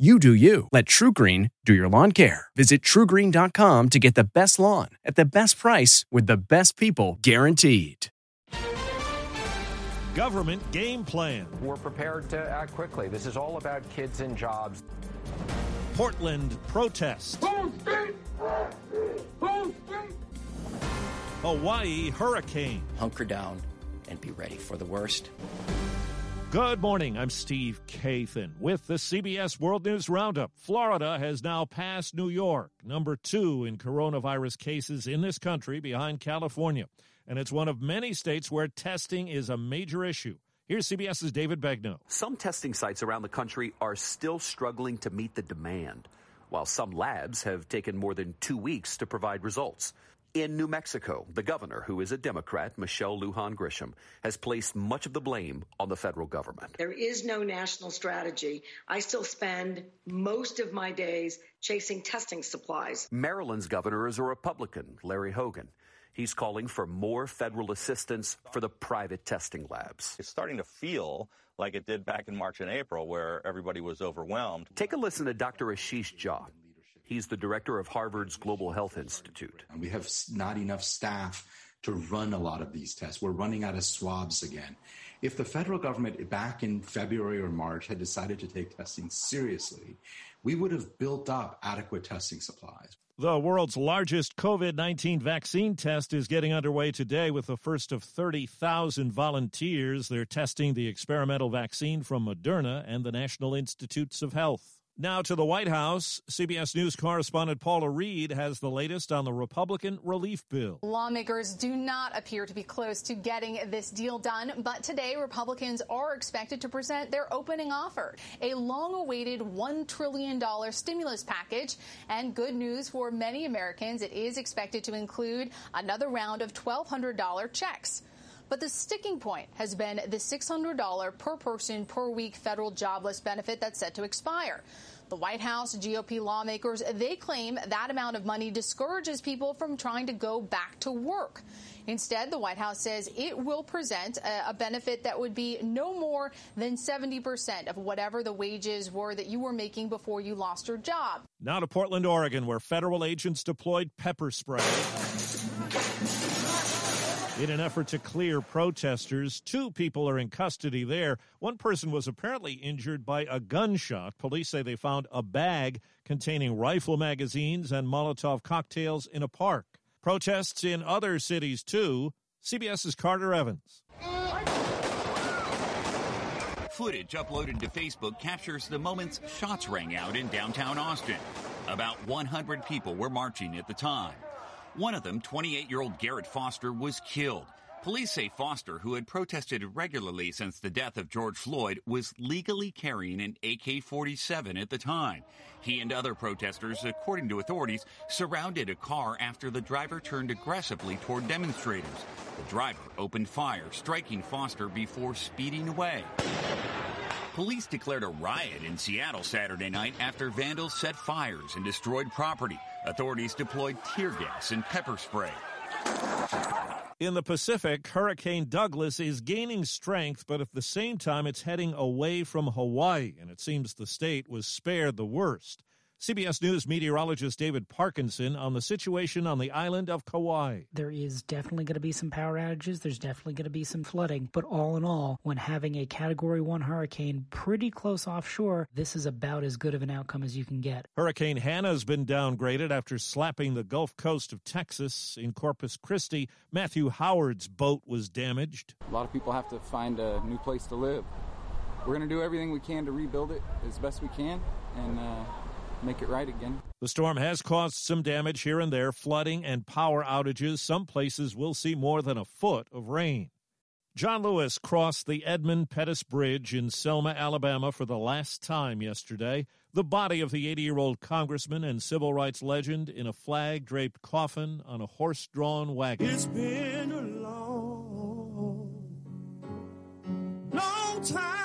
You do you. Let TruGreen do your lawn care. Visit trugreen.com to get the best lawn at the best price with the best people guaranteed. Government game plan. We're prepared to act quickly. This is all about kids and jobs. Portland protest. Hawaii hurricane. Hunker down and be ready for the worst. Good morning. I'm Steve Kathan with the CBS World News Roundup. Florida has now passed New York, number two in coronavirus cases in this country behind California. And it's one of many states where testing is a major issue. Here's CBS's David Begnaud. Some testing sites around the country are still struggling to meet the demand, while some labs have taken more than two weeks to provide results. In New Mexico, the governor, who is a Democrat, Michelle Lujan Grisham, has placed much of the blame on the federal government. There is no national strategy. I still spend most of my days chasing testing supplies. Maryland's governor is a Republican, Larry Hogan. He's calling for more federal assistance for the private testing labs. It's starting to feel like it did back in March and April, where everybody was overwhelmed. Take a listen to Dr. Ashish Jha. He's the director of Harvard's Global Health Institute. We have not enough staff to run a lot of these tests. We're running out of swabs again. If the federal government back in February or March had decided to take testing seriously, we would have built up adequate testing supplies. The world's largest COVID 19 vaccine test is getting underway today with the first of 30,000 volunteers. They're testing the experimental vaccine from Moderna and the National Institutes of Health. Now to the White House. CBS News correspondent Paula Reid has the latest on the Republican relief bill. Lawmakers do not appear to be close to getting this deal done, but today Republicans are expected to present their opening offer a long awaited $1 trillion stimulus package. And good news for many Americans, it is expected to include another round of $1,200 checks. But the sticking point has been the $600 per person per week federal jobless benefit that's set to expire. The White House GOP lawmakers, they claim that amount of money discourages people from trying to go back to work. Instead, the White House says it will present a, benefit that would be no more than 70% of whatever the wages were that you were making before you lost your job. Now to Portland, Oregon, where federal agents deployed pepper spray. In an effort to clear protesters, two people are in custody there. One person was apparently injured by a gunshot. Police say they found a bag containing rifle magazines and Molotov cocktails in a park. Protests in other cities, too. CBS's Carter Evans. Footage uploaded to Facebook captures the moments shots rang out in downtown Austin. About 100 people were marching at the time. One of them, 28 year old Garrett Foster, was killed. Police say Foster, who had protested regularly since the death of George Floyd, was legally carrying an AK 47 at the time. He and other protesters, according to authorities, surrounded a car after the driver turned aggressively toward demonstrators. The driver opened fire, striking Foster before speeding away. Police declared a riot in Seattle Saturday night after vandals set fires and destroyed property. Authorities deployed tear gas and pepper spray. In the Pacific, Hurricane Douglas is gaining strength, but at the same time, it's heading away from Hawaii, and it seems the state was spared the worst. CBS News meteorologist David Parkinson on the situation on the island of Kauai. There is definitely going to be some power outages. There's definitely going to be some flooding. But all in all, when having a Category 1 hurricane pretty close offshore, this is about as good of an outcome as you can get. Hurricane Hanna's been downgraded after slapping the Gulf Coast of Texas. In Corpus Christi, Matthew Howard's boat was damaged. A lot of people have to find a new place to live. we're going to do everything we can to rebuild it as best we can and uh, make it right again. The storm has caused some damage here and there, flooding and power outages. Some places will see more than a foot of rain. John Lewis crossed the Edmund Pettus Bridge in Selma, Alabama for the last time yesterday. The body of the 80 year old congressman and civil rights legend in a flag draped coffin on a horse drawn wagon. It's been a long, long time.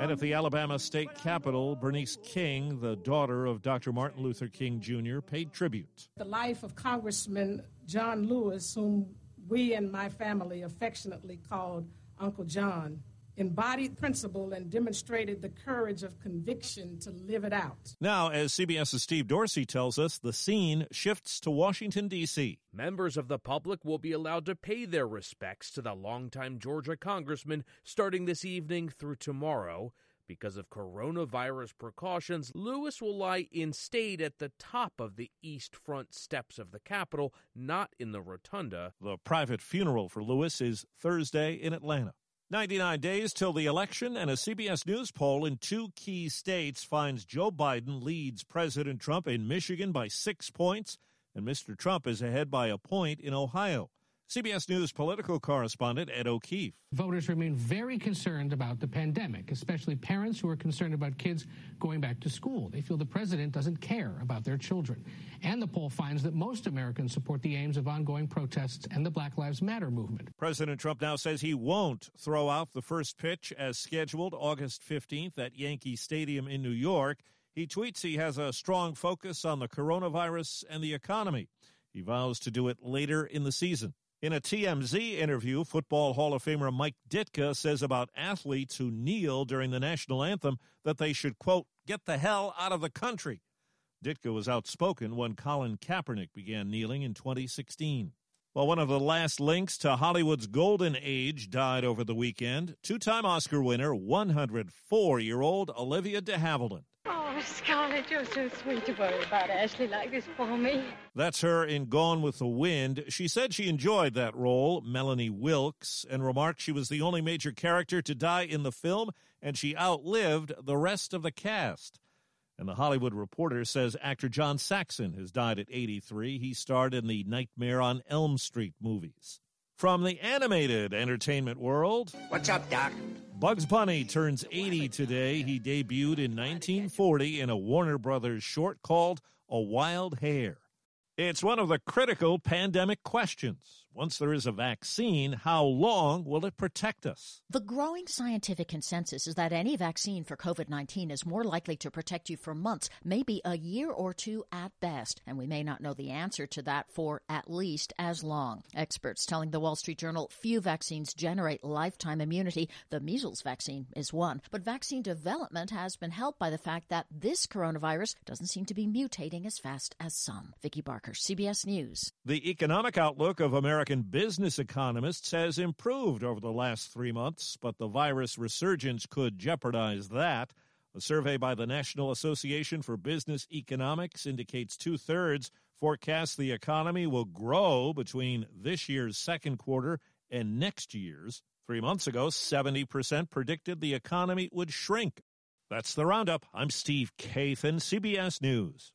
And at the Alabama state capitol, Bernice King, the daughter of Dr. Martin Luther King Jr., paid tribute. The life of Congressman John Lewis, whom we and my family affectionately called Uncle John, embodied principle and demonstrated the courage of conviction to live it out. Now, as CBS's Steve Dorsey tells us, the scene shifts to Washington, D.C. Members of the public will be allowed to pay their respects to the longtime Georgia congressman starting this evening through tomorrow. Because of coronavirus precautions, Lewis will lie in state at the top of the east front steps of the Capitol, not in the rotunda. The private funeral for Lewis is Thursday in Atlanta. 99 days till the election, and a CBS News poll in two key states finds Joe Biden leads President Trump in Michigan by six points, and Mr. Trump is ahead by a point in Ohio. CBS News political correspondent Ed O'Keefe. Voters remain very concerned about the pandemic, especially parents who are concerned about kids going back to school. They feel the president doesn't care about their children. And the poll finds that most Americans support the aims of ongoing protests and the Black Lives Matter movement. President Trump now says he won't throw out the first pitch as scheduled August 15th at Yankee Stadium in New York. He tweets he has a strong focus on the coronavirus and the economy. He vows to do it later in the season. In a TMZ interview, Football Hall of Famer Mike Ditka says about athletes who kneel during the national anthem that they should, quote, get the hell out of the country. Ditka was outspoken when Colin Kaepernick began kneeling in 2016. Well, one of the last links to Hollywood's golden age died over the weekend. Two time Oscar winner, 104 year old Olivia de Havilland. Oh, Scarlett, you're so sweet to worry about Ashley like this for me. That's her in Gone with the Wind. She said she enjoyed that role, Melanie Wilkes, and remarked she was the only major character to die in the film, and she outlived the rest of the cast. And the Hollywood Reporter says actor John Saxon has died at 83. He starred in the Nightmare on Elm Street movies. From the animated entertainment world. What's up, Doc? Bugs Bunny turns 80 today. He debuted in 1940 in a Warner Brothers short called A Wild Hare. It's one of the critical pandemic questions. Once there is a vaccine, how long will it protect us? The growing scientific consensus is that any vaccine for COVID 19 is more likely to protect you for months, maybe a year or two at best. And we may not know the answer to that for at least as long. Experts telling the Wall Street Journal few vaccines generate lifetime immunity. The measles vaccine is one. But vaccine development has been helped by the fact that this coronavirus doesn't seem to be mutating as fast as some. Vicki Barker, CBS News. The economic outlook of American business economists has improved over the last three months, but the virus resurgence could jeopardize that. A survey by the National Association for Business Economics indicates two thirds forecast the economy will grow between this year's second quarter and next year's. Three months ago, 70% predicted the economy would shrink. That's the roundup. I'm Steve Kathan, CBS News.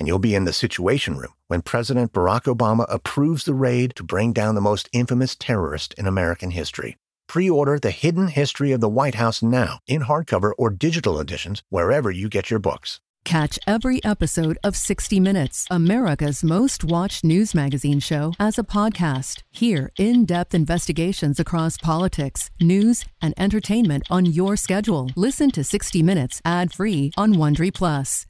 and you'll be in the Situation Room when President Barack Obama approves the raid to bring down the most infamous terrorist in American history. Pre order The Hidden History of the White House now in hardcover or digital editions wherever you get your books. Catch every episode of 60 Minutes, America's most watched news magazine show, as a podcast. Hear in depth investigations across politics, news, and entertainment on your schedule. Listen to 60 Minutes ad free on Wondery Plus.